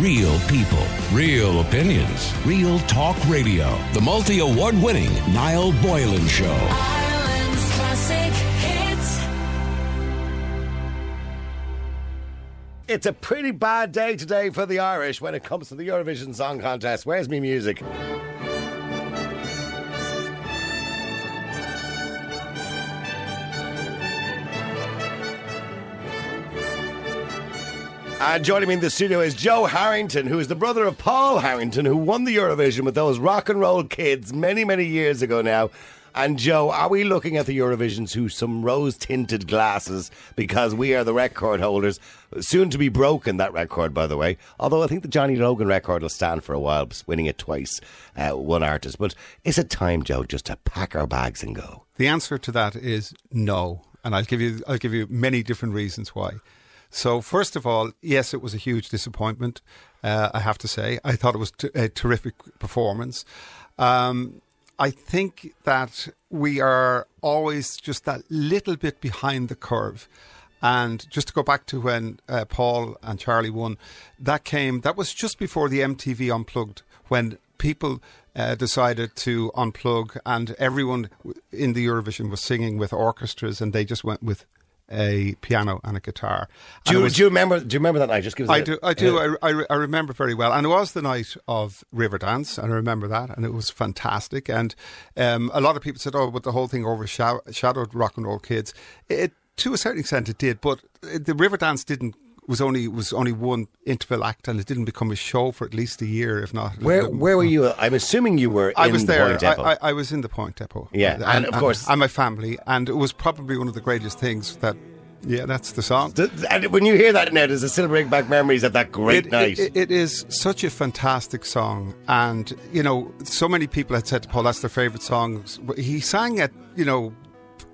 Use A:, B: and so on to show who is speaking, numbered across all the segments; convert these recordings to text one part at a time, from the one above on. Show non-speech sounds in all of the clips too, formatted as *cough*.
A: Real people, real opinions, real talk radio. The multi award winning Niall Boylan Show.
B: Ireland's classic hits.
C: It's a pretty bad day today for the Irish when it comes to the Eurovision Song Contest. Where's me music? And joining me in the studio is Joe Harrington, who is the brother of Paul Harrington, who won the Eurovision with those rock and roll kids many, many years ago now. And Joe, are we looking at the Eurovision through some rose tinted glasses because we are the record holders? Soon to be broken, that record, by the way. Although I think the Johnny Logan record will stand for a while, winning it twice, uh, one artist. But is it time, Joe, just to pack our bags and go?
D: The answer to that is no, and I'll give you I'll give you many different reasons why. So first of all, yes, it was a huge disappointment. Uh, I have to say, I thought it was t- a terrific performance. Um, I think that we are always just that little bit behind the curve. And just to go back to when uh, Paul and Charlie won, that came, that was just before the MTV Unplugged, when people uh, decided to unplug and everyone in the Eurovision was singing with orchestras and they just went with a piano and a guitar.
C: Do
D: And
C: you,
D: was-
C: do you remember? Do you remember that night? Just give us.
D: I
C: a-
D: do. I do. I, I, re- I remember very well, and it was the night of Riverdance, and I remember that, and it was fantastic. And um, a lot of people said, "Oh, but the whole thing overshadowed rock and roll kids." It, to a certain extent, it did, but the Riverdance didn't. Was only was only one interval act, and it didn't become a show for at least a year, if not.
C: Where Where were you? I'm assuming you were.
D: I
C: in
D: was there.
C: Point Depot.
D: I, I, I was in the Point Depot.
C: Yeah, and of course-
D: and my family, and it was probably one of the greatest things that. Yeah, that's the song.
C: And when you hear that now, does it still bring back memories of that great
D: It-
C: night?
D: it- it is such a fantastic song, and you know, so many people had said to Paul that's their favourite song. He sang it, you know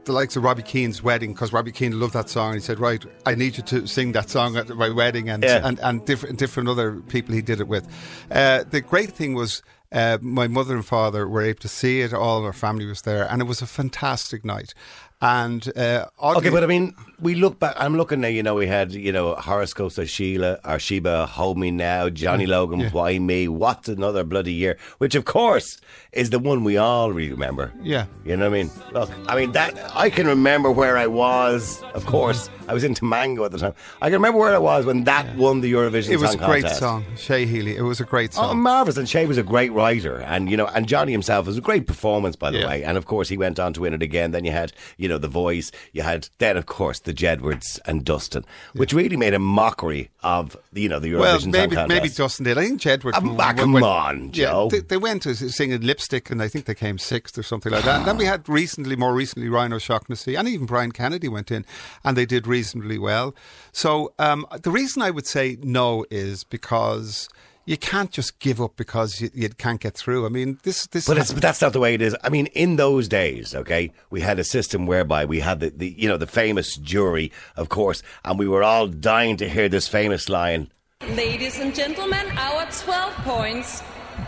D: the likes of Robbie Keane's wedding because Robbie Keane loved that song. And he said, "Right, I need you to sing that song at my wedding," and
C: Yeah.
D: and, and different different other people he did it with. Uh, the great thing was. Uh, my mother and father were able to see it. All our family was there, and it was a fantastic night. And uh,
C: Okay, but I mean, we look back. I'm looking now. You know, we had you know horoscopes of Sheila or Sheba, Hold Me Now, Johnny Logan, Why Me? What's another bloody year? Which, of course, is the one we all really remember.
D: Yeah.
C: you know what I mean. Look, I mean that I can remember where I was. Of course, I was into Mango at the time. I can remember where I was when that won the Eurovision.
D: it was a great
C: Contest.
D: song, Shay Healy. It was a great
C: Oh,
D: song.
C: marvelous! And Shay was a great writer, and you know, and Johnny himself was a great performance, by the
D: Yeah.
C: way. And of course, he went on to win it again. Then you had, you know, the Voice. You had then, of course, the Jedwards and Dustin, which really made a mockery of, you know, the Eurovision
D: Well,
C: Song
D: maybe
C: Contest.
D: maybe Dustin did. I think Jedward.
C: Um, ah, come on, Joe.
D: Yeah, they, they went to singing lipstick, and I think they came sixth or something like that. And then we *sighs* had recently, more recently, Ryan O'Shaughnessy and even Brian Kennedy went in, and they did reasonably well. So um, the reason I would say no is because. You can't just give up because you, you can't get through. I mean, this this.
C: But, it's, but that's not the way it is. I mean, in those days, okay, we had a system whereby we had the, the you know the famous jury, of course, and we were all dying to hear this famous line.
E: Ladies and gentlemen, our 12 points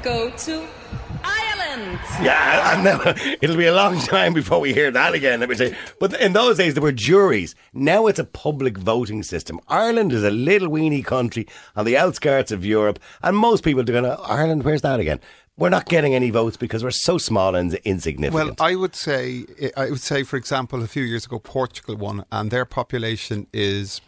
E: go to Ireland.
C: Yeah, and *laughs* then it'll be a long time before we hear that again. Let me say, but in those days there were juries. Now it's a public voting system. Ireland is a little weeny country on the outskirts of Europe, and most people are going, to Ireland, where's that again? We're not getting any votes because we're so small and insignificant. Well.
D: I would say, I would say, for example, a few years ago, Portugal won, and their population is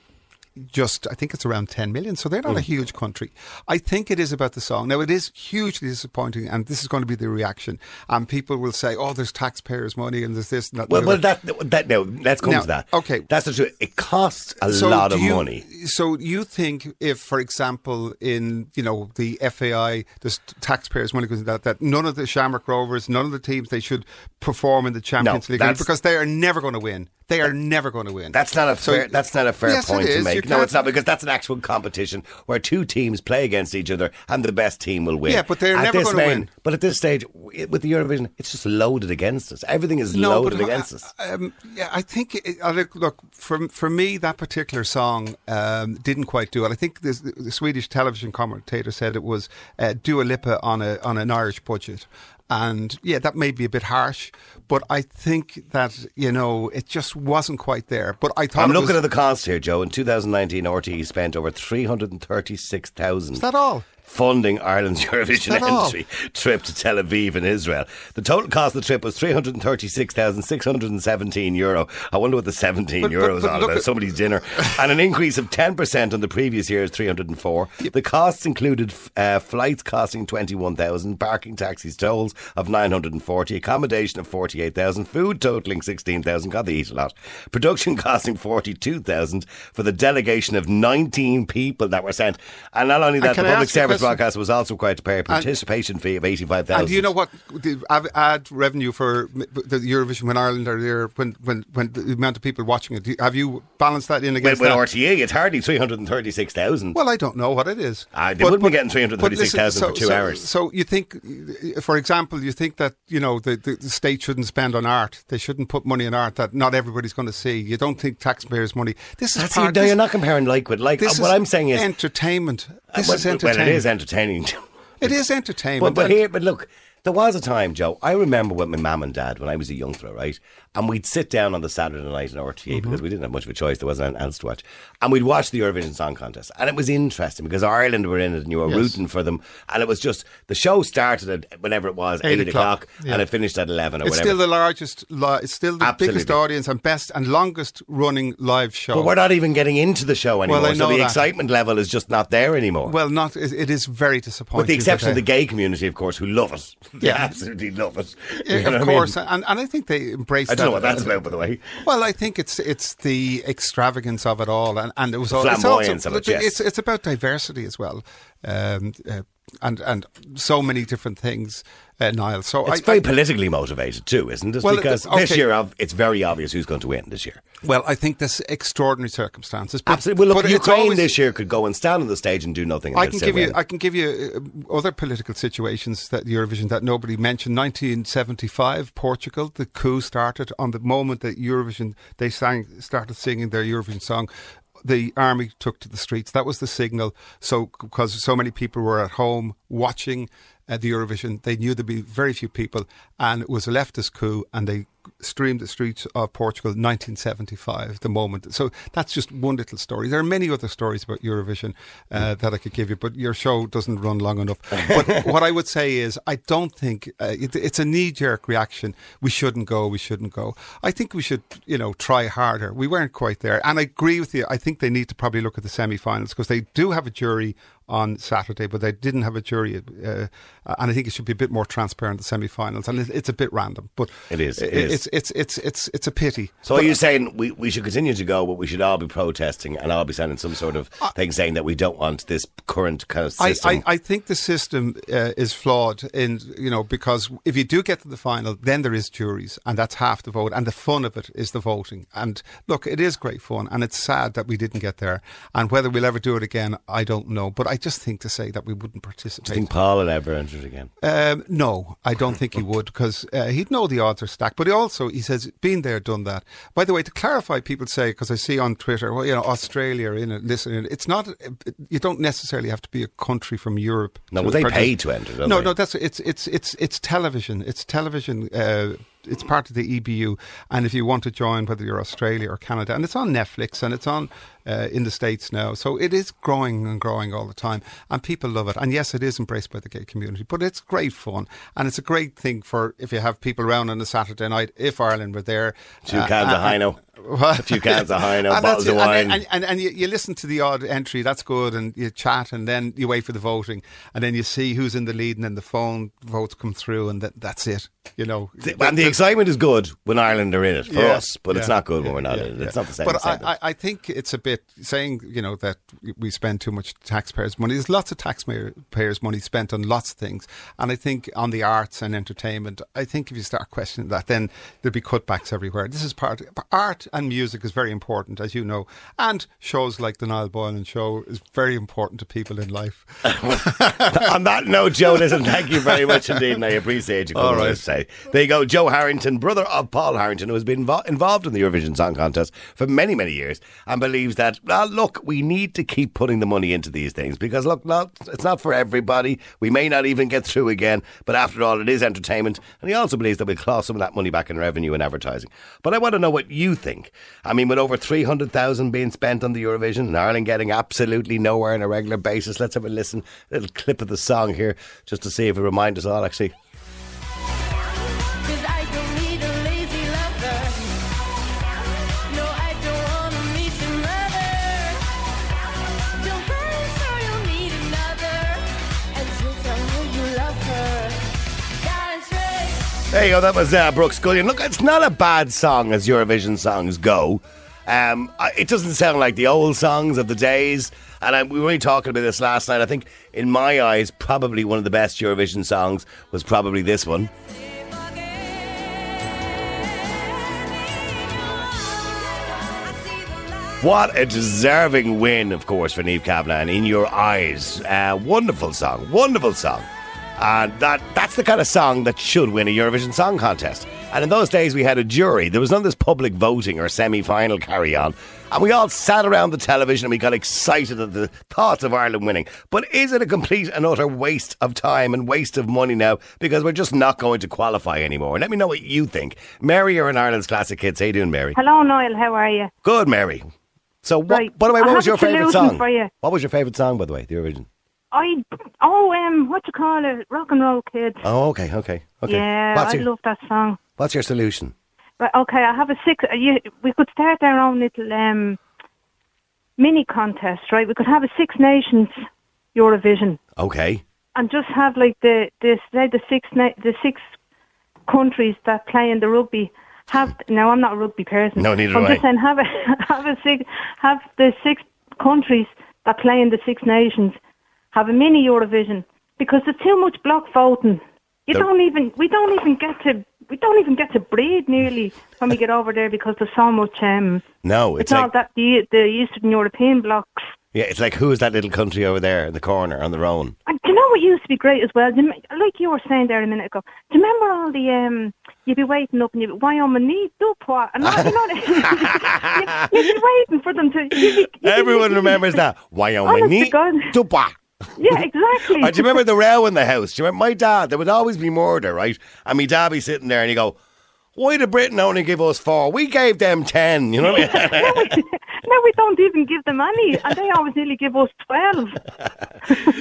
D: just, I think it's around 10 million. So they're not a mm. huge country. I think it is about the song. Now, it is hugely disappointing, and this is going to be the reaction. And people will say, oh, there's taxpayers' money, and there's this and that.
C: well, well, that that no, let's come
D: Now,
C: to that.
D: okay.
C: that's the truth. It costs a
D: So
C: lot of
D: you-
C: money.
D: So you think if, for example, in you know the FAI, the taxpayers' money goes into that, that none of the Shamrock Rovers, none of the teams, they should perform in the Champions League because they are never going to win. They are never going to win.
C: That's not a
D: So-
C: fair. That's not a fair
D: Yes,
C: point to make. No, it's not because that's an actual competition where two teams play against each other and the best team will win.
D: Yeah, but they're
C: At
D: never
C: this
D: gonna win.
C: But at this stage, with the Eurovision, it's just loaded against us. Everything is
D: No,
C: loaded
D: but,
C: against
D: uh,
C: us.
D: Um, yeah, I think. It, uh, look, look, for for me, that particular song um, didn't quite do it. I think the, the Swedish television commentator said it was uh, Dua Lipa on a on an Irish budget. And yeah, that may be a bit harsh, but I think that you know it just wasn't quite there. But I thought
C: I'm looking
D: was,
C: at the cost here, Joe. In 2019, RTE spent over 336,000
D: Is that all?
C: Funding Ireland's *laughs* Eurovision
D: that all?
C: entry trip to Tel Aviv in Israel. The total cost of the trip was 336,617 euro. I wonder what the 17
D: But-
C: euros
D: but
C: on about somebody's dinner. and an increase of 10% on the previous year's 304. The costs included uh, flights costing 21,000, parking taxis tolls of 940, accommodation of 48,000, food totaling 16,000. God, they eat a lot. Production *laughs* costing 42,000 for the delegation of 19 people that were sent. And not only that, the public
D: ask you a
C: service
D: question?
C: broadcast was also required to pay a participation fee of 85,000.
D: And do you know what the ad revenue for the Eurovision when Ireland are there, when when when the amount of people watching it? Have you balanced that in
C: With,
D: against
C: with
D: that?
C: RTE, it's hardly 336,000.
D: Well, I don't know what it is.
C: Ah, they wouldn't be getting 336,000
D: but listen,
C: for two
D: so,
C: hours.
D: So you think, for example, you think that you know the, the, the state shouldn't spend on art. They shouldn't put money in art that not everybody's going to see. You don't think taxpayers' money. This is
C: That's
D: part.
C: now
D: this,
C: you're not comparing like with like.
D: this
C: what I'm saying is,
D: entertainment. This
C: well,
D: is
C: well, it is entertaining.
D: It is
C: But,
D: entertainment.
C: but here, but look, there was a time, Joe. I remember with my mum and dad when I was a young fella, right? And we'd sit down on the Saturday night in RTE
D: Mm-hmm.
C: because we didn't have much of a choice. There wasn't anything else to watch, and we'd watch the Eurovision Song Contest, and it was interesting because Ireland were in it, and you were
D: Yes.
C: rooting for them, and it was just the show started at whenever it was
D: Eight
C: eight,
D: o'clock,
C: o'clock,
D: yeah.
C: and it finished at eleven or
D: it's
C: whatever.
D: still the largest. Li- it's still the biggest audience and best and longest running live show.
C: but we're not even getting into the show anymore,
D: I
C: so the
D: that.
C: excitement level is just not there anymore.
D: well, not. It, is very disappointing.
C: with the exception of the gay community, of course, who love it. *laughs*
D: Yeah.
C: absolutely love it.
D: Yeah, of
C: what I mean?
D: course, and, and I think they embrace.
C: I know what that's about, by the way.
D: Well, I think it's it's the extravagance of it all, and, and it was all, it's
C: Flamboyance
D: also,
C: of it, yes.
D: It's it's about diversity as well, um, uh, and and so many different things, uh, Niall. So
C: It's
D: I,
C: very
D: I,
C: politically motivated too, isn't it?
D: Well,
C: because
D: okay.
C: this year it's very obvious who's going to win this year.
D: well, I think this extraordinary circumstances. But,
C: Absolutely. Well, look, Ukraine
D: always-
C: this year could go and stand on the stage and do nothing.
D: I can give you. I can give you uh, other political situations that Eurovision that nobody mentioned. 1975, Portugal. The coup started on the moment that Eurovision they sang started singing their Eurovision song. The army took to the streets. That was the signal. So because so many people were at home watching uh, the Eurovision, they knew there'd be very few people, and it was a leftist coup, and they streamed the streets of Portugal in 1975, the moment. So that's just one little story. There are many other stories about Eurovision uh, that I could give you, but your show doesn't run long enough. But *laughs* what I would say is, I don't think uh, it, it's a knee jerk reaction. We shouldn't go, we shouldn't go. I think we should, you know, try harder. We weren't quite there. And I agree with you. I think they need to probably look at the semi finals because they do have a jury on Saturday, but they didn't have a jury. Uh, and I think it should be a bit more transparent, the semi finals. And it, it's a bit random, but
C: It is, it
D: it-
C: is.
D: It's, it's, it's, it's, it's a pity.
C: So are you saying we, we should continue to go, but we should all be protesting and all be sending some sort of thing saying that we don't want this current kind of
D: I,
C: system?
D: I, I think the system uh, is flawed in you know because if you do get to the final, then there is juries, and that's half the vote, and the fun of it is the voting. And look, it is great fun, and it's sad that we didn't get there. And whether we'll ever do it again, I don't know. But I just think to say that we wouldn't participate.
C: Do you think Paul will ever enter it again?
D: Um, no, I don't think he would because uh, he'd know the odds are stacked. But he also, he says, been there, done that. By the way, to clarify, people say because I see on Twitter, well, you know, Australia in it, listen, it's not. You don't necessarily have to be a country from Europe.
C: No, well, they pay to enter,
D: no,
C: they?
D: no, that's it's it's it's it's television. It's television. Uh, it's part of the EBU, and if you want to join, whether you're Australia or Canada, and it's on Netflix and it's on uh, in the states now, so it is growing and growing all the time, and people love it. And yes, it is embraced by the gay community, but it's great fun, and it's a great thing for if you have people around on a Saturday night. If Ireland were there,
C: Two
D: uh,
C: cans of Hino.
D: What?
C: A few cans of Hino, *laughs*
D: And
C: ah,
D: bottles
C: of wine.
D: And, and, and, and you, you listen to the odd entry, that's good, and you chat, and then you wait for the voting, and then you see who's in the lead, and then the phone votes come through, and that, that's it. You know,
C: and the excitement is good when Ireland are in it for
D: Yeah,
C: us, but it's not good when
D: yeah,
C: we're not
D: yeah,
C: in it. It's
D: yeah.
C: not the same.
D: But I. I, I think it's a bit saying, you know, that we spend too much taxpayers' money. There's lots of taxpayers' money spent on lots of things. And I think on the arts and entertainment, I think if you start questioning that, then there'll be cutbacks everywhere. This is part, of art art and music is very important, as you know, and shows like the Niall Boylan Show is very important to people in life. *laughs*
C: On that note, Joe, listen, thank you very much indeed, and I appreciate you coming
D: All right.
C: day. There you go, Joe Harrington, brother of Paul Harrington, who has been invo- involved in the Eurovision Song Contest for many, many years, and believes that, well, look, we need to keep putting the money into these things because, look, no, it's not for everybody. We may not even get through again, but after all, it is entertainment, and he also believes that we'll claw some of that money back in revenue and advertising. But I want to know what you think. I mean, with over 300,000 being spent on the Eurovision and Ireland getting absolutely nowhere on a regular basis, let's have a listen, a little clip of the song here just to see if it reminds us all actually. There go, that was uh, Brooke Scullion. Look, it's not a bad song as Eurovision songs go. Um, I- it doesn't sound like the old songs of the days. And I, we were only talking about this last night. I think, in my eyes, probably one of the best Eurovision songs was probably this one. What a deserving win, of course, for Niamh Kavanagh In Your Eyes. Uh, wonderful song, wonderful song. And that, that's the kind of song that should win a Eurovision Song Contest. And in those days, we had a jury. There was none of this public voting or semi final carry on. And we all sat around the television and we got excited at the thoughts of Ireland winning. But is it a complete and utter waste of time and waste of money now because we're just not going to qualify anymore? Let me know what you think. Mary, you're in Ireland's Classic Hits. How you doing, Mary?
F: Hello, Niall. How are you?
C: Good, Mary. So, what,
F: Right.
C: by the way, what
F: have
C: was your favourite song?
F: for you.
C: What was your favourite song, by the way, the Eurovision?
F: I oh um what you call it? Rock and roll kids.
C: Oh, okay, okay, okay.
F: Yeah,
C: what's
F: I
C: your,
F: love that song.
C: What's your solution?
F: Right, okay, I have a six. Uh, you, we could start our own little um mini contest, right? We could have a Six Nations Eurovision
C: Okay.
F: and just have like the the say the six na- the six countries that play in the rugby. Have now I'm not a rugby person.
C: No, neither
F: I'm
C: am I.
F: just saying have a *laughs* have a six have the six countries that play in the Six Nations have a mini Eurovision because there's too much block voting. You don't even we don't even get to we don't even get to breathe nearly when we get over there because there's so much um
C: No,
F: it's,
C: it's
F: all
C: like
F: that the the Eastern European blocks.
C: yeah, it's like who is that little country over there in the corner on their own?
F: And do you know what used to be great as well? Do you, me- like you were saying there a minute ago. Do you remember all the um? You'd be waiting up and you'd be, why on my knee, do what? And all, you know, *laughs* *laughs* you- you'd be waiting for them to. You'd be, you'd be-
C: Everyone remembers that. Why on my
F: Honest to
C: knee?
F: God.
C: Dupa.
F: Yeah, exactly.
C: Or do you remember the row in the house? Do you remember my dad? There would always be murder, right? And my dad be sitting there and he go, "Why did Britain only give us four? We gave them ten. You know what I mean? *laughs* *laughs* *laughs*
F: no, we don't even give them any, and they always nearly give us twelve.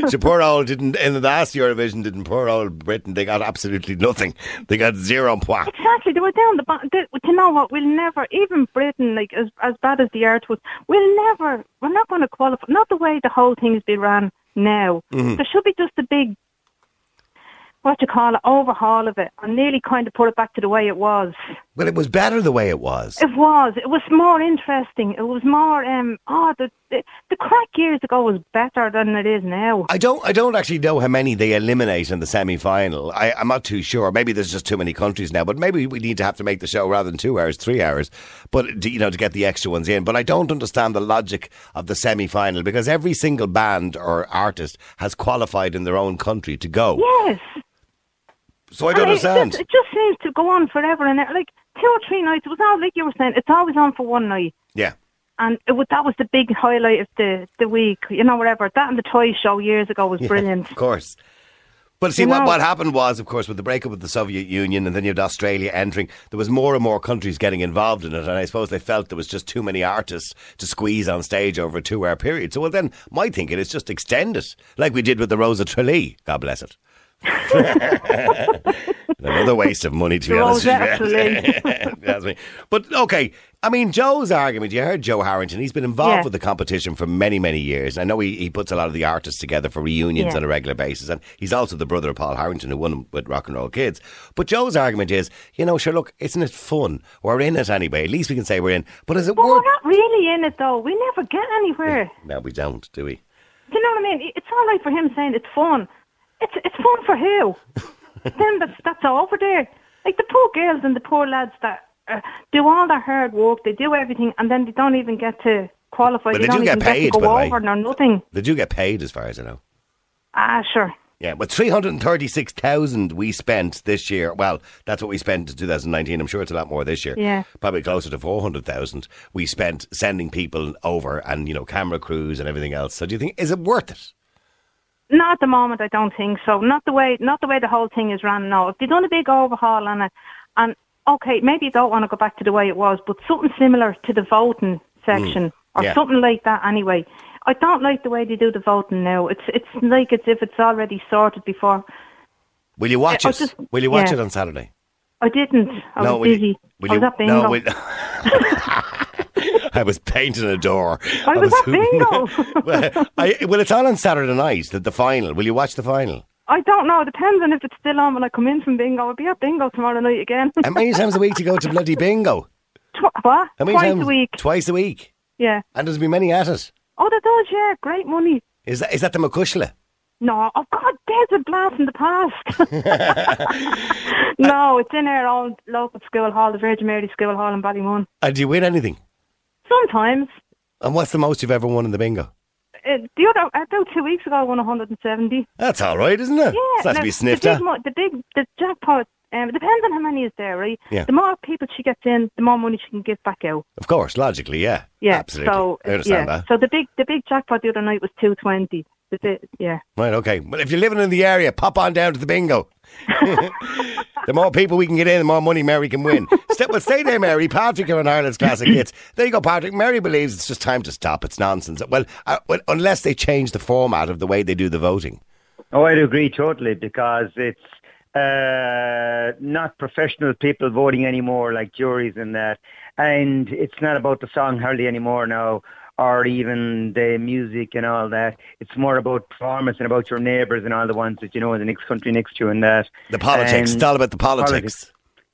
C: so poor old didn't in the last Eurovision didn't poor old Britain. They got absolutely nothing. They got zero points.
F: Exactly, they were down the bottom. Do you know what? We'll never, even Britain, like as as bad as the art was, we'll never. We're not going to qualify. Not the way the whole thing's been ran now.
C: Mm-hmm.
F: There should be just a big, what you call it, overhaul of it, and nearly kind of put it back to the way it was.
C: Well, it was better the way it was.
F: It was. It was more interesting. It was more. Um. Oh, the the, the crack years ago was better than it is now.
C: I don't. I don't actually know how many they eliminate in the semi-final. I, I'm not too sure. Maybe there's just too many countries now. But maybe we need to have to make the show rather than two hours, three hours. But to, you know, to get the extra ones in. But I don't understand the logic of the semi-final because every single band or artist has qualified in their own country to go.
F: Yes.
C: So I don't
F: And it
C: understand.
F: just, it just seems to go on forever and. Like two or three nights. It was all like you were saying. It's always on for one night.
C: yeah.
F: And it was, that was the big highlight of the, the week, you know, whatever. That and the toy show years ago was brilliant.
C: Of course. But see,
F: You
C: what,
F: know-
C: what happened was, of course, with the breakup of the Soviet Union and then you had Australia entering, there was more and more countries getting involved in it. And I suppose they felt there was just too many artists to squeeze on stage over a two hour period. So, well, then my thinking is just extend it, like we did with the Rose of Tralee. God bless it. *laughs* *laughs* *laughs* Another waste of money, to be honest. You. *laughs* That's me. But okay, I mean, Joe's argument. You heard Joe Harrington. He's been involved
F: Yeah.
C: with the competition for many, many years. I know he, he puts a lot of the artists together for reunions
F: Yeah.
C: on a regular basis, and he's also the brother of Paul Harrington, who won with Rock and Roll Kids. But Joe's argument is, you know, sure, look, isn't it fun? We're in it anyway. At least we can say we're in. But is it
F: But we're not really in it, though. We never get anywhere. *laughs*
C: No, we don't, do we?
F: Do you know what I mean? It's all right for him saying it's fun. It's it's fun for who? *laughs* then that's that's over there. Like the poor girls and the poor lads that uh, do all their hard work, they do everything, and then they don't even get to qualify.
C: But
F: they,
C: they do
F: don't
C: get
F: even
C: paid,
F: get
C: by
F: to
C: the
F: go over nor nothing.
C: They do get paid, as far as I know.
F: Ah, sure.
C: Yeah, but 336,000 we spent this year. Well, that's what we spent in 2019. I'm sure it's a lot more this year.
F: Yeah.
C: Probably closer to 400,000 we spent sending people over and, you know, camera crews and everything else. So do you think, is it worth it?
F: Not at the moment, I don't think so. Not the way, not the way the whole thing is run. No, if they've done a big overhaul on it, and okay, maybe you don't want to go back to the way it was, but something similar to the voting section or
C: Mm. yeah.
F: something like that. Anyway, I don't like the way they do the voting now. It's it's like as if it's already sorted before.
C: Will you watch
F: I
C: it?
F: just-
C: will you watch
F: yeah.
C: it on Saturday?
F: I didn't. I
C: no,
F: was
C: will
F: busy.
C: You, will
F: I was
C: you,
F: at bingo.
C: No, will, *laughs* *laughs* I was painting a door.
F: I was at bingo. *laughs*
C: well, I, well, it's on on Saturday night, the, the final. Will you watch the final?
F: I don't know. It depends on if it's still on when I come in from bingo. I'll be at bingo tomorrow night again.
C: How many times a week do you go to bloody *laughs* bingo?
F: Tw- what?
C: How many
F: Twice
C: times?
F: a week.
C: Twice a week.
F: Yeah.
C: And there's been many at it.
F: Oh, that does. Yeah, great money.
C: Is that, is that the McCushla?
F: No, oh God, there's a blast in the past. *laughs* no, it's in our own local school hall, the Virgin Mary School Hall in Ballymun.
C: And do you win anything?
F: Sometimes.
C: And what's the most you've ever won in the bingo?
F: Uh, the other about two weeks ago, I won 170.
C: That's all right, isn't it?
F: Yeah,
C: it's not to be sniffed
F: the big, mo- the big, the jackpot. Um, it depends on how many is there, right?
C: Yeah.
F: The more people she gets in, the more money she can give back out.
C: Of course, logically, yeah.
F: Yeah.
C: Absolutely.
F: So
C: I understand
F: yeah.
C: that.
F: So the big, the big jackpot the other night was 220. The bit, yeah.
C: Right, okay. Well, if you're living in the area, pop on down to the bingo. *laughs* the more people we can get in, the more money Mary can win. Stay, well, stay there, Mary. Patrick are on Ireland's Classic Hits. There you go, Patrick. Mary believes it's just time to stop. It's nonsense. Well, uh, well, unless they change the format of the way they do the voting.
G: Oh, I'd agree totally because it's uh, not professional people voting anymore, like juries and that, and it's not about the song hardly anymore now, or even the music and all that. It's more about performance and about your neighbours and all the ones that you know in the next country next to you and that.
C: The politics.
G: And
C: it's all about the politics.
G: politics.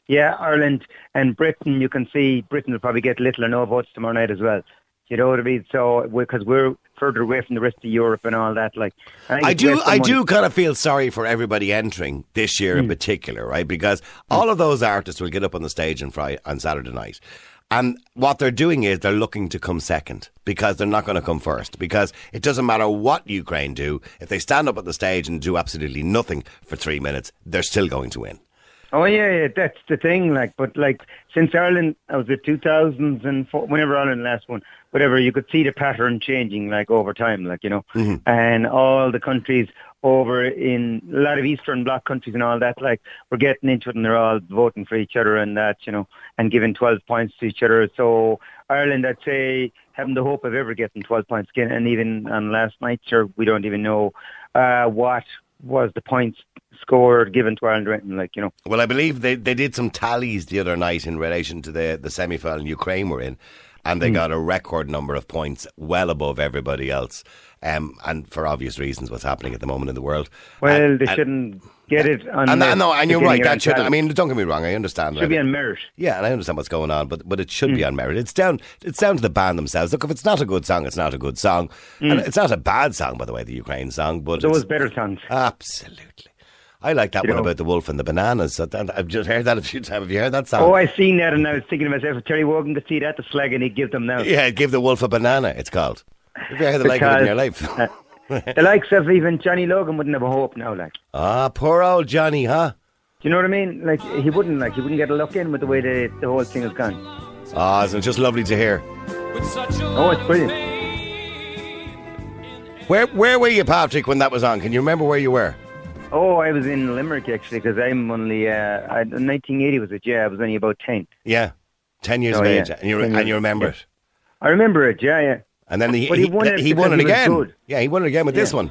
G: Yeah, Ireland and Britain, you can see Britain will probably get little or no votes tomorrow night as well. You know what I mean? So because we're further away from the rest of Europe and all that, like I,
C: I do, I do kind of feel sorry for everybody entering this year
G: Hmm.
C: in particular, right? Because all of those artists will get up on the stage on Friday, on Saturday night, and what they're doing is they're looking to come second because they're not going to come first. Because it doesn't matter what Ukraine do, if they stand up at the stage and do absolutely nothing for three minutes, they're still going to win.
G: Oh yeah, yeah, that's the thing. Like, but like since Ireland, I was it 2004, whenever Ireland last won, whatever, you could see the pattern changing like over time, like you know, mm-hmm. and all the countries over in a lot of Eastern Bloc countries and all that, like we're getting into it and they're all voting for each other and that, you know, and giving 12 points to each other. So Ireland, I'd say, having the hope of ever getting 12 points again, and even on last night, sure, we don't even know uh, what was the points scored given to Ireland, anything, like you know.
C: Well, I believe they, they did some tallies the other night in relation to the, the semi final Ukraine were in, and they
G: Hmm.
C: got a record number of points, well above everybody else. Um, and for obvious reasons, what's happening at the moment in the world.
G: Well,
C: And-
G: they
C: and-
G: shouldn't get it on.
C: And,
G: the
C: no, and you're right. That should. I mean, don't get me wrong. I understand.
G: should be on merit.
C: Yeah, and I understand what's going on, but but it should
G: Hmm.
C: be on merit. It's down. It's down to the band themselves. Look, if it's not a good song, it's not a good song, and it's not a bad song, by the way, the Ukraine song. But
G: There was better songs.
C: absolutely. I like that
G: You
C: one
G: know.
C: about the wolf and the bananas. I've just heard that a few times. Have you heard that song?
G: Oh, I seen that, and I was thinking to myself, if Terry Wogan could see that, the slag, and he'd give them now.
C: Yeah, give the wolf a banana. It's called. Have you heard the like of it in your life?
G: uh, the likes of even Johnny Logan wouldn't have a hope now. Like,
C: ah, poor old Johnny, huh?
G: do you know what I mean? Like, he wouldn't like he wouldn't get a look in with the way the the whole thing has gone.
C: Ah, isn't it just lovely to hear?
G: Oh, it's brilliant.
C: Where where were you, Patrick, when that was on? Can you remember where you were?
G: Oh, I was in Limerick actually because I'm only uh, I, 1980 was it? Yeah, I was only about 10.
C: Yeah, ten years
G: Oh,
C: of
G: yeah.
C: age, and you
G: 10
C: and you remember
G: yeah.
C: it.
G: I remember it. Yeah, yeah.
C: And then he,
G: he won it
C: he won it again.
G: good.
C: Yeah, he won it again with this one.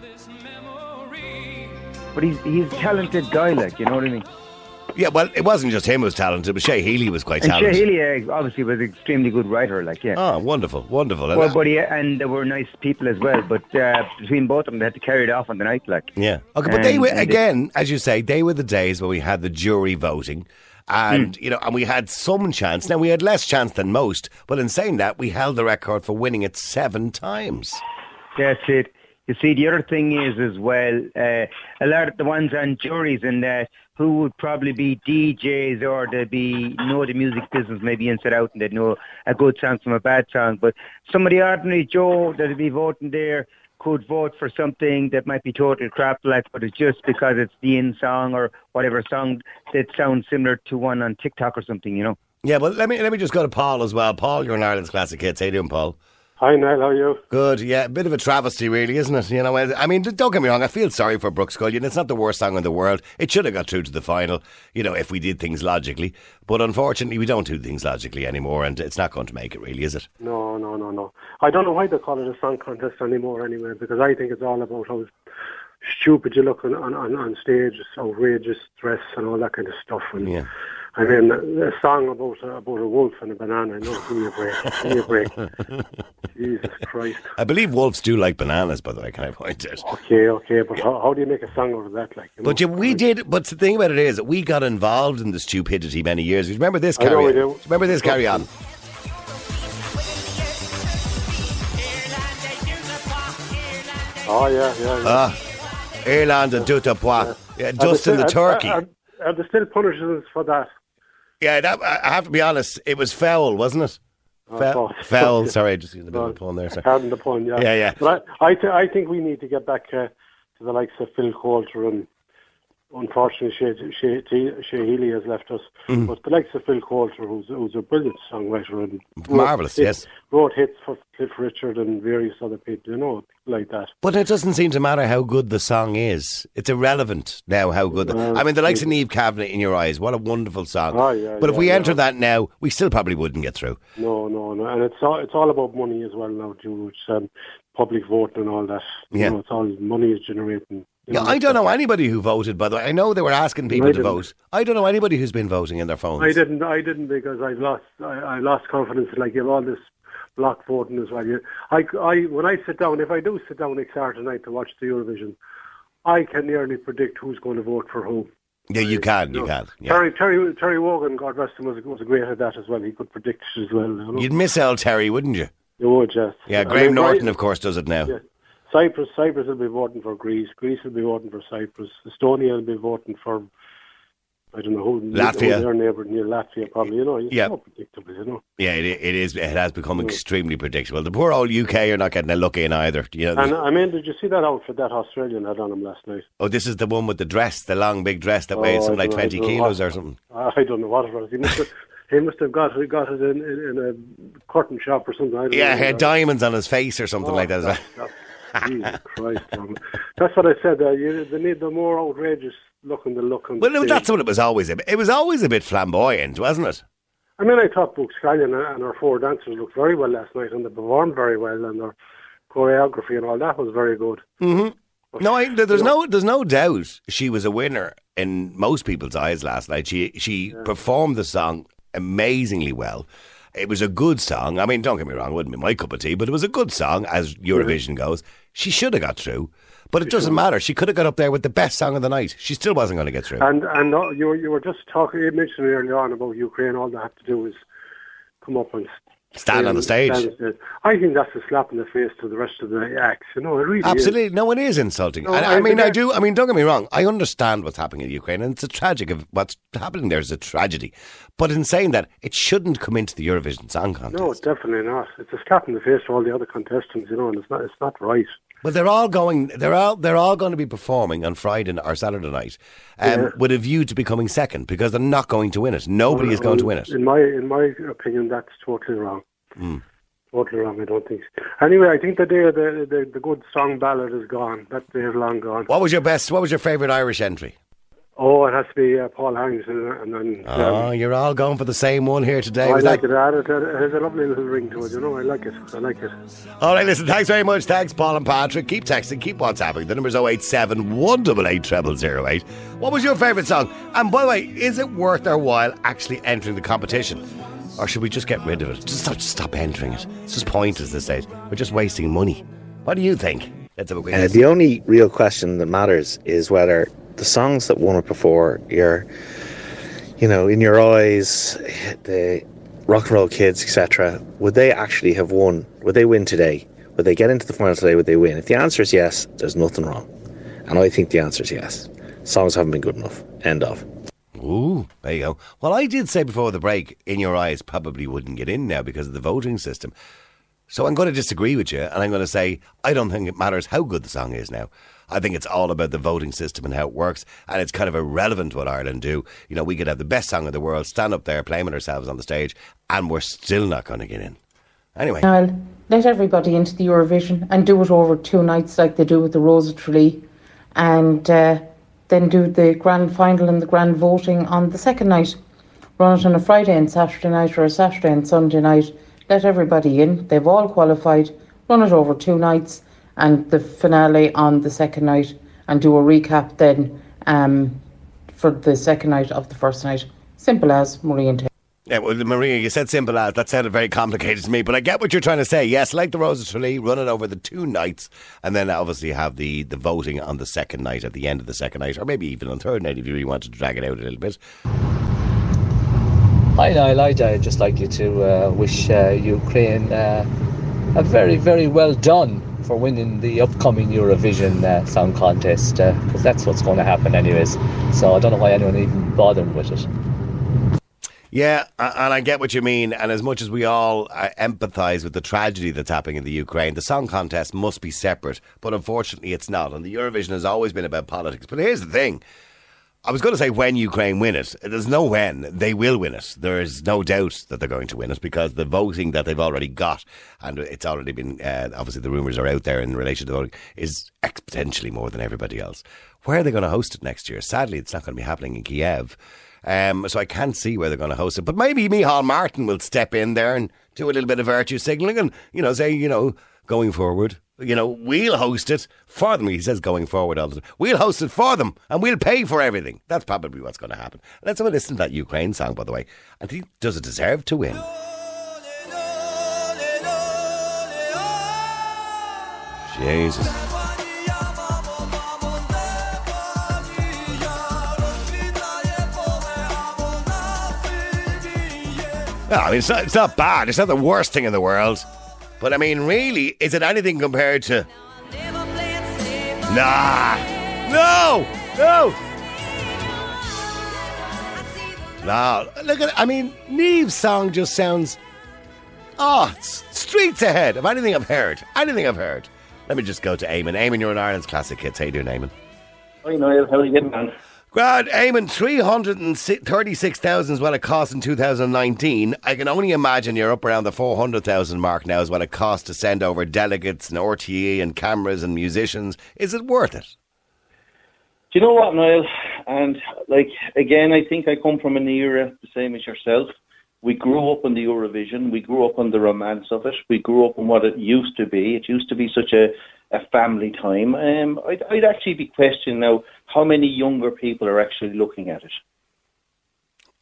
G: But he's he's a talented guy. Like, you know what I mean?
C: Yeah, well, it wasn't just him who was talented, but Shay Healy was quite
G: And Shay
C: talented.
G: Healy uh, obviously was an extremely good writer. Like, yeah.
C: Oh, wonderful, wonderful. And
G: Well,
C: that-
G: but he, and there were nice people as well. But uh, between both of them, they had to carry it off on the night, like.
C: yeah, okay, but they were
G: they-
C: again, as you say, they were the days when we had the jury voting, and
G: Hmm.
C: you know, and we had some chance. Now we had less chance than most, but in saying that, we held the record for winning it seven times.
G: That's it. You see, the other thing is as well, uh, a lot of the ones on juries and that who would probably be DJs or they'd be know the music business maybe inside out and they'd know a good song from a bad song. But some of the ordinary Joe that'd be voting there could vote for something that might be total crap like but it's just because it's the in song or whatever song that sounds similar to one on TikTok or something, you know.
C: Yeah, well, let me let me just go to Paul as well. Paul, you're in Ireland's classic hits. How you doing, Paul?
H: Hi, Niall. How are you?
C: Good, yeah. A bit of a travesty, really, isn't it? You know, I mean, don't get me wrong. I feel sorry for Brooks Scullion. It's not the worst song in the world. It should have got through to the final, you know, if we did things logically. But unfortunately, we don't do things logically anymore, and it's not going to make it, really, is it?
H: No, no, no, no. I don't know why they call it a song contest anymore, anyway, because I think it's all about how stupid you look on on, on, on stage, outrageous dress and all that kind of stuff. And
C: Yeah.
H: I mean, a song about a, about a wolf and a banana. No, give me a break. Give me a break. *laughs* Jesus Christ.
C: I believe wolves do like bananas, by the way. Can I point it?
H: Okay, okay, but how, how do you make a song out of that? Like,
C: But
H: know?
C: yeah, we did. But the thing about it is, that we got involved in the stupidity many years. ago. Remember this?
H: I know
C: Carry
H: we
C: on.
H: do.
C: Remember this? Carry on.
H: Oh yeah, yeah. yeah.
C: Ah, Ireland and Duta Pois. Yeah, Dustin
H: there
C: the
H: still- are-
C: turkey.
H: Are, are there still punishments for that?
C: Yeah, that, I I have to be honest. It was foul, wasn't it? Foul.
H: foul. *laughs*
C: foul. Sorry, I just used a bit of a pun there. Sorry.
H: Pardon the pun, yeah.
C: Yeah, yeah.
H: But I, I, th- I think we need to get back uh, to the likes of Phil Coulter and unfortunately Shay, Shay, Shay Healy has left us.
C: Mm.
H: But the likes of Phil Coulter, who's, who's a brilliant songwriter and
C: Marvellous,
H: hits-
C: yes.
H: wrote hits for Cliff Richard and various other people, you know, like that.
C: But it doesn't seem to matter how good the song is. It's irrelevant now how good. The,
H: Well,
C: I mean, the likes of Niamh Kavanagh in your eyes. What a wonderful song.
H: Oh, yeah,
C: but if
H: yeah,
C: we
H: yeah.
C: enter that now, we still probably wouldn't get through.
H: No, no, no, and it's all it's all about money as well now, too. It's um, public voting and all that. You
C: Yeah.
H: know, it's all money is generating. You
C: Yeah, I don't know anybody who voted. By the way, I know they were asking people to vote. I don't know anybody who's been voting in their phones.
H: I didn't. I didn't because I lost. I, I lost confidence. Like you have all this block voting as well. You, I, I, when I sit down, if I do sit down next Saturday night to watch the Eurovision, I can nearly predict who's going to vote for who.
C: Yeah, you can. You
H: know.
C: can. Yeah.
H: Terry, Terry, Terry Wogan, God rest him, was was great at that as well. He could predict it as well. You, know?
C: You'd miss El Terry, wouldn't you?
H: you would just.
C: Yeah,
H: I
C: Graham
H: mean,
C: Norton,
H: I-
C: of course, does it now.
H: Yeah. Cyprus, Cyprus will be voting for Greece. Greece will be voting for Cyprus. Estonia will be voting for. I don't know who.
C: Latvia.
H: Who their neighbour near Latvia, probably. You know, it's
C: Yeah.
H: so predictable. You know.
C: Yeah, it, it is. It has become hmm. extremely predictable. The poor old UK are not getting a look in either. You know,
H: And I mean, did you see that outfit that Australian had on him last night?
C: oh, this is the one with the dress, the long big dress that weighs
H: Oh,
C: something like twenty kilos
H: what-
C: or something.
H: I don't know what it was. He must have, he must have got, got it in, in, in a curtain shop or something. I don't
C: Yeah,
H: know.
C: he had diamonds on his face or something
H: Oh,
C: like that. as well.
H: that- that- Jesus Christ. man. That's what I said. Uh, you, they need the more outrageous looking the look on
C: Well, no, that's what it was always. A bit. It was always a bit flamboyant, wasn't it?
H: I mean, I thought Brooke Scullion and her four dancers looked very well last night and they performed very well and their choreography and all that was very good.
C: Mm-hmm. No, I, there's no, there's no doubt she was a winner in most people's eyes last night. She she performed the song amazingly well. It was a good song. I mean, don't get me wrong, it wouldn't be my cup of tea, but it was a good song as Eurovision goes. She should have got through, but it doesn't matter. She could have got up there with the best song of the night. She still wasn't going to get through.
H: And and uh, you were, you were just talking, you mentioned earlier on about Ukraine. All they have to do is come up and
C: Stand on the stage.
H: on the stage. I think that's a slap in the face to the rest of the acts. You know, it really is.
C: Absolutely, no, it is insulting.
H: No,
C: and,
H: I
C: I mean, I
H: I-
C: do. I mean, don't get me wrong. I understand what's happening in Ukraine, and it's a tragic of what's happening there is a tragedy. But in saying that, it shouldn't come into the Eurovision Song Contest.
H: No, definitely not. It's a slap in the face to all the other contestants. You know, and it's not. It's not right.
C: But they're all going. They're all. They're all going to be performing on Friday or Saturday night, um,
H: Yeah.
C: with a view to becoming second because they're not going to win it. Nobody is going to win it.
H: In my in my opinion, that's totally wrong.
C: Hmm.
H: Totally wrong. I don't think. Anyway, I think the day of the, the the good song ballad is gone. That day is long gone.
C: What was your best? What was your favourite Irish entry?
H: Oh, it has to be uh, Paul Hanks, and then.
C: Oh,
H: um,
C: you're all going for the same one here today.
H: I like
C: that-
H: it. It, it, it has a lovely little ring to it. You know, I like it. I like it.
C: All right, listen, thanks very much. Thanks, Paul and Patrick. Keep texting, keep WhatsApping. The number's 087 188 0008. What was your favourite song? And by the way, is it worth our while actually entering the competition? Or should we just get rid of it? Just stop, just stop entering it. It's just pointless this stage. We're just wasting money. What do you think? Let's have a quick
I: Uh, the only real question that matters is whether the songs that won it before, your, you know, in your eyes, the rock and roll kids, etc., would they actually have won? Would they win today? Would they get into the final today? Would they win? If the answer is yes, there's nothing wrong. And I think the answer is yes. Songs haven't been good enough. End of.
C: Ooh, there you go. Well, I did say before the break, In Your Eyes probably wouldn't get in now because of the voting system. So I'm going to disagree with you, and I'm going to say I don't think it matters how good the song is now. I think it's all about the voting system and how it works, and it's kind of irrelevant what Ireland do. You know, we could have the best song in the world, stand up there, playing ourselves on the stage, and we're still not going to get in. Anyway,
J: I'll let everybody into the Eurovision and do it over two nights like they do with the Rose of Tralee and uh, then do the grand final and the grand voting on the second night. Run it on a Friday and Saturday night or a Saturday and Sunday night. Let everybody in. They've all qualified. Run it over two nights and the finale on the second night and do a recap then um, for the second night of the first night. Simple as Marie and Taylor.
C: Yeah, well, Maria, you said simple as. That sounded very complicated to me, but I get what you're trying to say. Yes, like the Rose of Tralee, run it over the two nights, and then obviously have the, the voting on the second night, at the end of the second night, or maybe even on third night if you really wanted to drag it out a little bit.
K: Hi, Niall. I'd just like you to uh, wish uh, Ukraine uh, a very, very well done for winning the upcoming Eurovision uh, Song Contest, because that's what's going to happen, anyways. So I don't know why anyone even bothered with it.
C: Yeah, and I get what you mean. And as much as we all uh, empathise with the tragedy that's happening in the Ukraine, the song contest must be separate. But unfortunately, it's not. And the Eurovision has always been about politics. But here's the thing. I was going to say when Ukraine win it. There's no when. They will win it. There is no doubt that they're going to win it because the voting that they've already got, and it's already been, uh, obviously the rumours are out there in relation to voting, is exponentially more than everybody else. Where are they going to host it next year? Sadly, it's not going to be happening in Kiev. Um, so I can't see where they're going to host it. But maybe Micheál Martin will step in there and do a little bit of virtue signalling and, you know, say, you know, going forward, you know, we'll host it for them. He says going forward. We'll host it for them and we'll pay for everything. That's probably what's going to happen. Let's have a listen to that Ukraine song, by the way. And think, does it deserve to win? Jesus. No, I mean, it's not, it's not bad. It's not the worst thing in the world. But I mean, really, is it anything compared to. Nah. No. No. No. Look at I mean, Niamh's song just sounds. Oh, streets ahead of anything I've heard. Anything I've heard. Let me just go to Eamon. Eamon, you're an Ireland's classic hits. How you doing, Eamon?
L: Hi, Niall. How are you getting on?
C: Grad, Eamon, 336,000 is what it cost in 2019. I can only imagine you're up around the 400,000 mark now is what it cost to send over delegates and RTE and cameras and musicians. Is it worth it?
L: Do you know what, Niall? And like again, I think I come from an era the same as yourself. We grew up on the Eurovision. We grew up on the romance of it. We grew up on what it used to be. It used to be such a, a family time. Um, I'd, I'd actually be questioning now how many younger people are actually looking at it.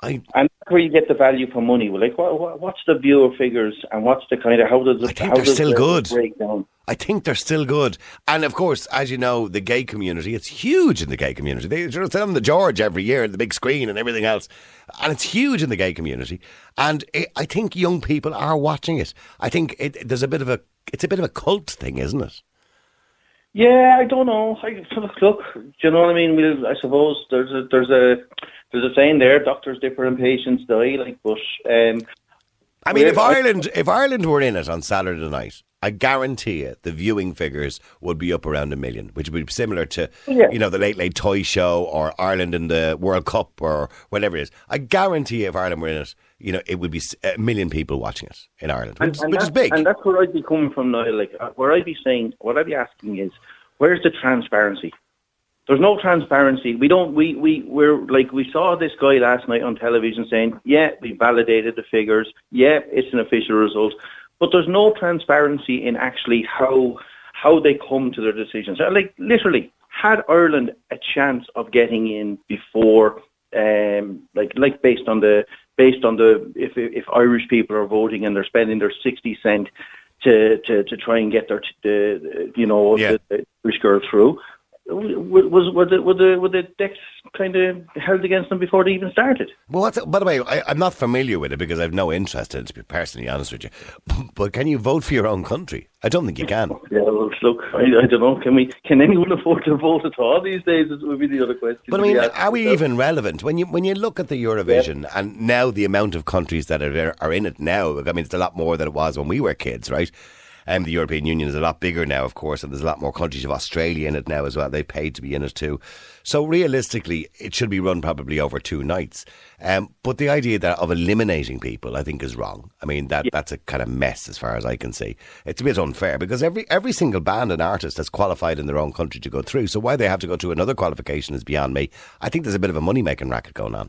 C: I,
L: and that's where you get the value for money. Like, what, what, what's the viewer figures and what's the kind of how does it?
C: I think
L: how
C: they're
L: does
C: still good.
L: Breakdown.
C: I think they're still good. And of course, as you know, the gay community, it's huge in the gay community. They you know, it's on the George every year, and the big screen and everything else. And it's huge in the gay community. And it, I think young people are watching it. I think it, there's a bit of a, it's a bit of a cult thing, isn't it?
L: Yeah, I don't know. I, look, do you know what I mean? We'll, I suppose there's a there's a there's a saying there: doctors differ and patients die. Like, but um,
C: I mean, if
L: we're-
C: Ireland, if Ireland were in it on Saturday night, I guarantee you the viewing figures would be up around a million, which would be similar to,
L: Yeah.
C: you know, the Late Late Toy Show or Ireland in the World Cup or whatever it is. I guarantee if Ireland were in it, you know, it would be a million people watching it in Ireland, which, which is big.
L: And that's where I'd be coming from now. Like, uh, where I'd be saying, what I'd be asking is, where's the transparency? There's no transparency. We don't. We we we're like we saw this guy last night on television saying, yeah, we validated the figures. Yeah, it's an official result, but there's no transparency in actually how how they come to their decisions. Uh, Like literally, had Ireland a chance of getting in before, um, like like based on the based on the if if Irish people are voting and they're spending their sixty cent to to, to try and get their t- the, the you know
C: Yeah.
L: the, the Irish girl through. Was were the were the were the decks kind of held against them before they even started?
C: Well, what's, by the way, I, I'm not familiar with it because I've no interest in it, to be personally honest with you. *laughs* But can you vote for your own country? I don't think you can. *laughs*
L: Yeah, well, look, I, I don't know. Can we? Can anyone *laughs* afford to vote at all these days? It would be the other question.
C: But I mean, are we even relevant when you when you look at the Eurovision and now the amount of countries that are there- are in it now? I mean, it's a lot more than it was when we were kids, right? And the European Union is a lot bigger now, of course, and there's a lot more countries of Australia in it now as well. They paid to be in it too. So realistically, it should be run probably over two nights. Um, but the idea that of eliminating people, I think, is wrong. I mean, that that's a kind of mess as far as I can see. It's a bit unfair because every every single band and artist has qualified in their own country to go through. So why they have to go through another qualification is beyond me. I think there's a bit of a money making racket going on.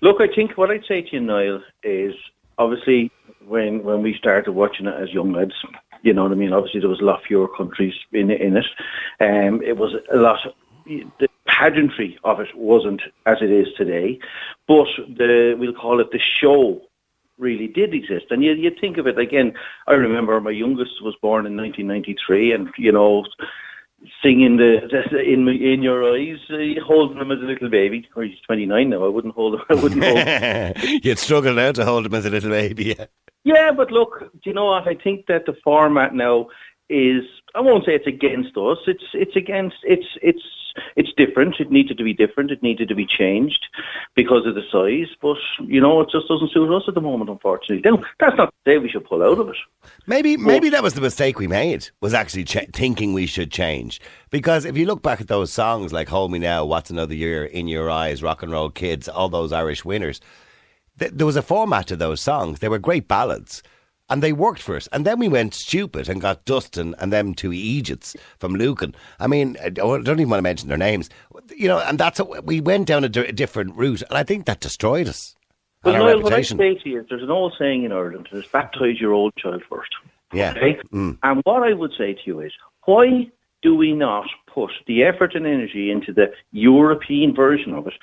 L: Look, I think what I'd say to you, Niall, is obviously when when we started watching it as young lads, you know what I mean. Obviously, there was a lot fewer countries in in it. Um, it was a lot. The pageantry of it wasn't as it is today, but the we'll call it the show really did exist. And you you think of it again. I remember my youngest was born in 1993, and you know. Singing the, the in in your eyes, uh, holding him as a little baby. Or he's twenty nine now. I wouldn't hold him. *laughs* I wouldn't hold. *laughs* him.
C: You'd struggle now to hold him as a little baby. Yeah.
L: Yeah, but look, do you know what? I think that the format now is I won't say it's against us. It's it's against it's it's it's different. It needed to be different. It needed to be changed because of the size. But you know, it just doesn't suit us at the moment, unfortunately. Now, that's not to say we should pull out of it.
C: Maybe maybe that was the mistake we made was actually ch- thinking we should change because if you look back at those songs like "Hold Me Now," "What's Another Year," "In Your Eyes," "Rock and Roll Kids," all those Irish winners, th- there was a format to those songs. They were great ballads. And they worked for us. And then we went stupid and got Dustin and them two Egypts from Lucan. I mean, I don't even want to mention their names. You know, and that's a, we went down a, different route. And I think that destroyed us.
L: Well, Niall, what I say to you is there's an old saying in Ireland: "Is baptise your old child first.
C: Yeah.
L: Okay.
C: Mm.
L: And what I would say to you is, why do we not put the effort and energy into the European version of it,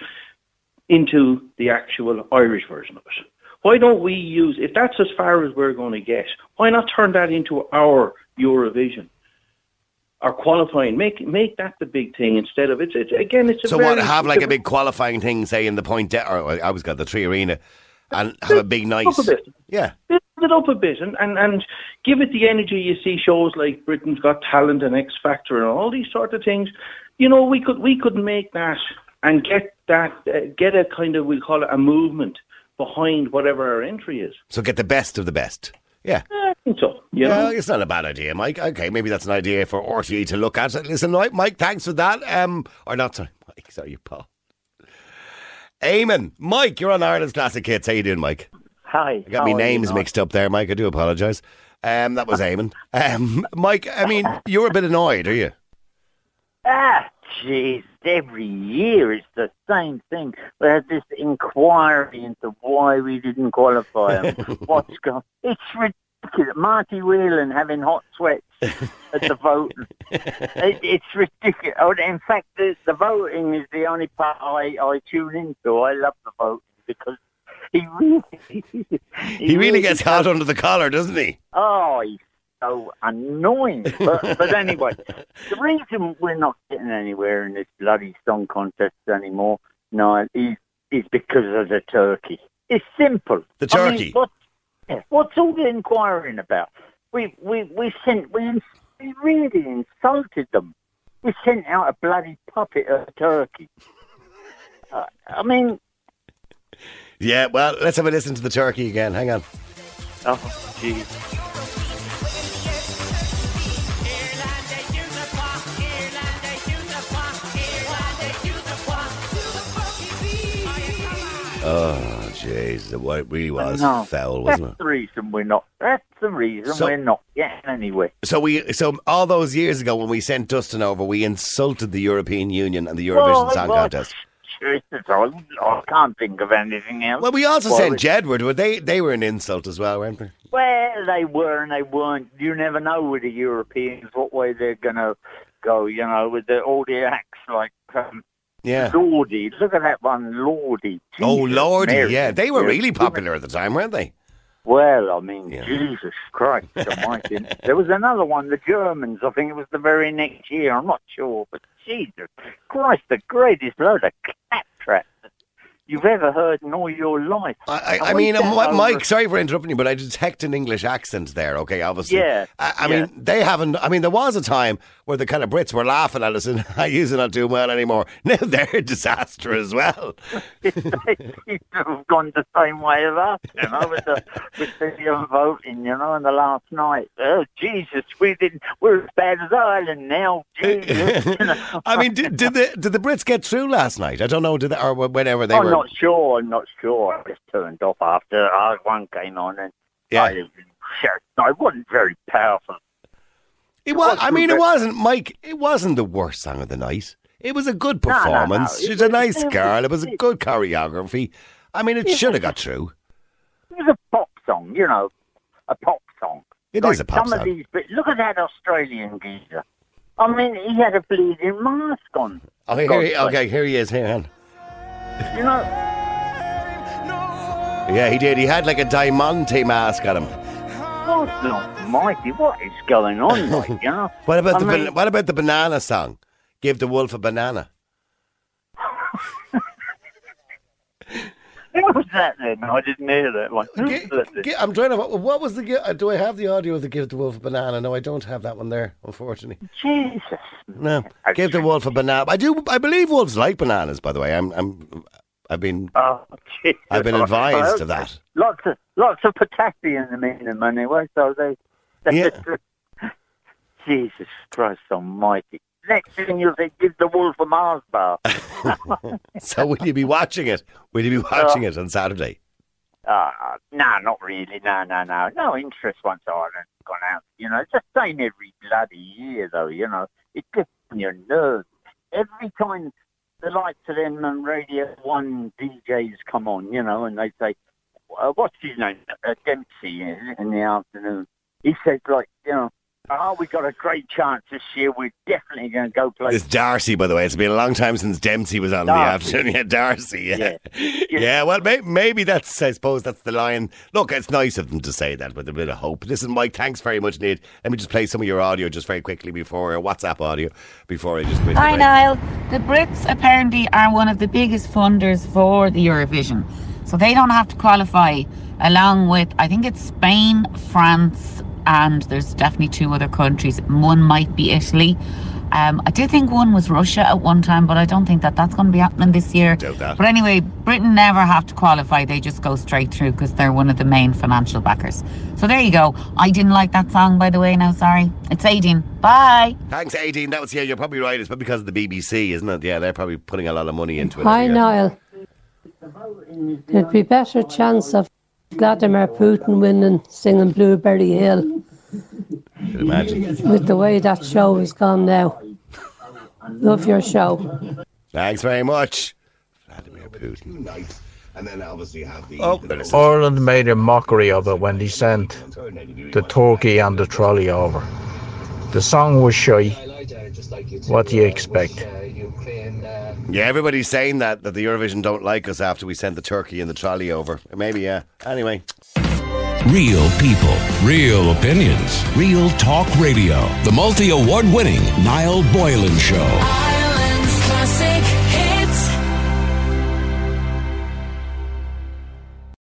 L: into the actual Irish version of it? Why don't we use, if that's as far as we're going to get, why not turn that into our Eurovision? Our qualifying, make make that the big thing instead of it's, it's again it's a
C: So what? Have like a big qualifying thing, say in the point, de- or I was got the tree arena, and have a big nice.
L: Up a bit.
C: Yeah.
L: build it up a bit and, and, and give it the energy you see shows like Britain's Got Talent and X Factor and all these sort of things. You know, we could we could make that and get that uh, get a kind of we call it a movement behind whatever our entry is.
C: So get the best of the best. Yeah.
L: I think so. You
C: yeah,
L: know?
C: it's not a bad idea, Mike. Okay, maybe that's an idea for RTE to look at. Listen, Mike, Mike, thanks for that. Um, or not, sorry, *laughs* Mike, sorry, Paul. Eamon, Mike, you're on Ireland's Classic Hits. How you doing, Mike?
M: Hi.
C: I got
M: how
C: me names mixed up there, Mike. I do apologise. Um, that was *laughs* Eamon. Um, Mike, I mean, you're a bit annoyed, are you?
M: Ah, jeez. Every year it's the same thing. We have this inquiry into why we didn't qualify and *laughs* oh. what's going It's ridiculous. Marty Whelan having hot sweats at the vote. *laughs* It, it's ridiculous. Oh, in fact, the, the voting is the only part I, I tune into. I love the voting because he really... *laughs*
C: He really gets hot under the collar, doesn't he?
M: Oh, he's so annoying. But, but anyway, *laughs* the reason we're not getting anywhere in this bloody song contest anymore, no, is, is because of the turkey. It's simple.
C: The
M: I mean,
C: turkey?
M: what, yeah, what's all the inquiring about? We we we sent we, we really insulted them. We sent out a bloody puppet of a turkey. Uh, I mean,
C: Yeah, well, let's have a listen to the turkey again. Hang on.
M: oh, jeez.
C: Oh, jeez. It really was
M: No,
C: foul, wasn't it?
M: the reason we're not. That's the reason
C: So-
M: we're not getting anywhere.
C: So we, so all those years ago when we sent Dustin over, we insulted the European Union and the Eurovision
M: Well,
C: Song
M: well,
C: Contest.
M: Jesus, I, I can't think of anything else.
C: Well, we also
M: Well,
C: sent Jedward. Were they? They were an insult as well, weren't they?
M: Well, they were and they weren't. You never know with the Europeans what way they're going to go, you know, with the, all the acts like um,
C: Yeah.
M: Lordi. Look at that one, Lordi.
C: oh lordy,
M: Mary.
C: yeah, they were
M: Yeah.
C: really popular at the time, weren't they?
M: Well, I mean, Jesus Christ *laughs* there was another one, the Germans. I think it was the very next year. I'm not sure, but Jesus Christ, the greatest load of claptrap you've ever heard in all your life.
C: I, I
M: And
C: mean,
M: we sat
C: Mi-
M: over-
C: Mike, sorry for interrupting you, but I detect an English accent there, okay, obviously.
M: Yeah,
C: I, I
M: yeah.
C: mean, they haven't, I mean, there was a time where the kind of Brits were laughing at us and *laughs* I use it not doing well anymore. *laughs* Now they're a disaster as well.
M: they seem to have gone the same way as us, you know, with the with the um, voting, you know, in the last night. Oh Jesus, we didn't. We're as bad as Ireland now. Jesus, *laughs* you know.
C: I mean, did, did the did the Brits get through last night? I don't know, did they, or whenever they
M: I'm
C: were.
M: Not sure. I'm not sure. I just turned off after our one came on, and
C: Yeah.
M: I, I wasn't very powerful.
C: It was. I mean, it wasn't, Mike. It wasn't the worst song of the night. It was a good
M: No, no, no.
C: performance. She's a nice girl. It was a good choreography. I mean, it should have got through.
M: It was a pop song, you know, a pop song.
C: It
M: It
C: is a pop
M: some Of these, but look at that Australian geezer. I mean, he had a bleeding mask on.
C: Oh, okay,
M: God's
C: here he, okay, here he is. Here, hang on.
M: You know,
C: Yeah, he did. He had like a diamante mask on him.
M: God's almighty, what is going on, like, you know? *laughs*
C: What about
M: I
C: the
M: mean-
C: ban- what about the banana song? Give the wolf a banana. *laughs*
M: Who was that then? I didn't hear that one. Who was that?
C: Gi- I'm trying to. What was the? uh, Do I have the audio of the give the wolf a banana? No, I don't have that one there, unfortunately.
M: Jesus.
C: No, I give the wolf a banana. I do. I believe wolves like bananas. By the way, I'm. I'm. I've been.
M: Oh.
C: I've been advised of that.
M: Lots of lots of potassium in them anyway, so they. they *laughs* Jesus Christ Almighty! Next thing you'll say, give the wolf a Mars bar. *laughs*
C: So will you be watching it? Will you be watching
M: Oh.
C: it on Saturday?
M: Uh, no, not really. No, no, no. No interest once Ireland's gone out. You know, it's the same every bloody year, though, you know. It gets on your nerves. Every time the likes of them and Radio 1 DJs come on, you know, and they say, uh, what's his name? Uh, Dempsey in the afternoon. He says, like, you know, oh, we got a great chance this year. We're definitely going to go play.
C: It's D'Arcy, by the way. It's been a long time since Dempsey was on in the afternoon. *laughs* Yeah, D'Arcy. Yeah, yeah. Yeah. well, may- maybe that's. I suppose that's the line. Look, it's nice of them to say that with a bit of hope. Listen, Mike, thanks very much, Nate. Let me just play some of your audio just very quickly before your WhatsApp audio before I just quit.
N: Hi, Niall. The Brits apparently are one of the biggest funders for the Eurovision. So they don't have to qualify, along with, I think it's Spain, France, and there's definitely two other countries. One might be Italy. Um, I did think one was Russia at one time, but I don't think that that's going to be happening this year.
C: Doubt that.
N: But anyway, Britain never have to qualify. They just go straight through because they're one of the main financial backers. So there you go. I didn't like that song, by the way. Now, sorry. It's 18. Bye.
C: Thanks, 18. That was, yeah, you're probably right. It's probably because of the BBC, isn't it? Yeah, they're probably putting a lot of money into it.
O: Hi,
C: every.
O: Niall. There'd be better chance of Vladimir Putin winning singing Blueberry Hill
C: Could imagine.
O: with the way that show has gone now. Love your show.
C: Thanks very much. Vladimir Putin. And then obviously have the.
P: Oh,
C: the
P: Ireland made a mockery of it when they sent the turkey and the trolley over. The song was shy. What do you expect?
C: Yeah, everybody's saying that that the Eurovision don't like us after we sent the turkey and the trolley over. Maybe, yeah. Anyway,
A: Real people, real opinions, real talk radio. The multi award winning Niall Boylan Show.
B: Ireland's classic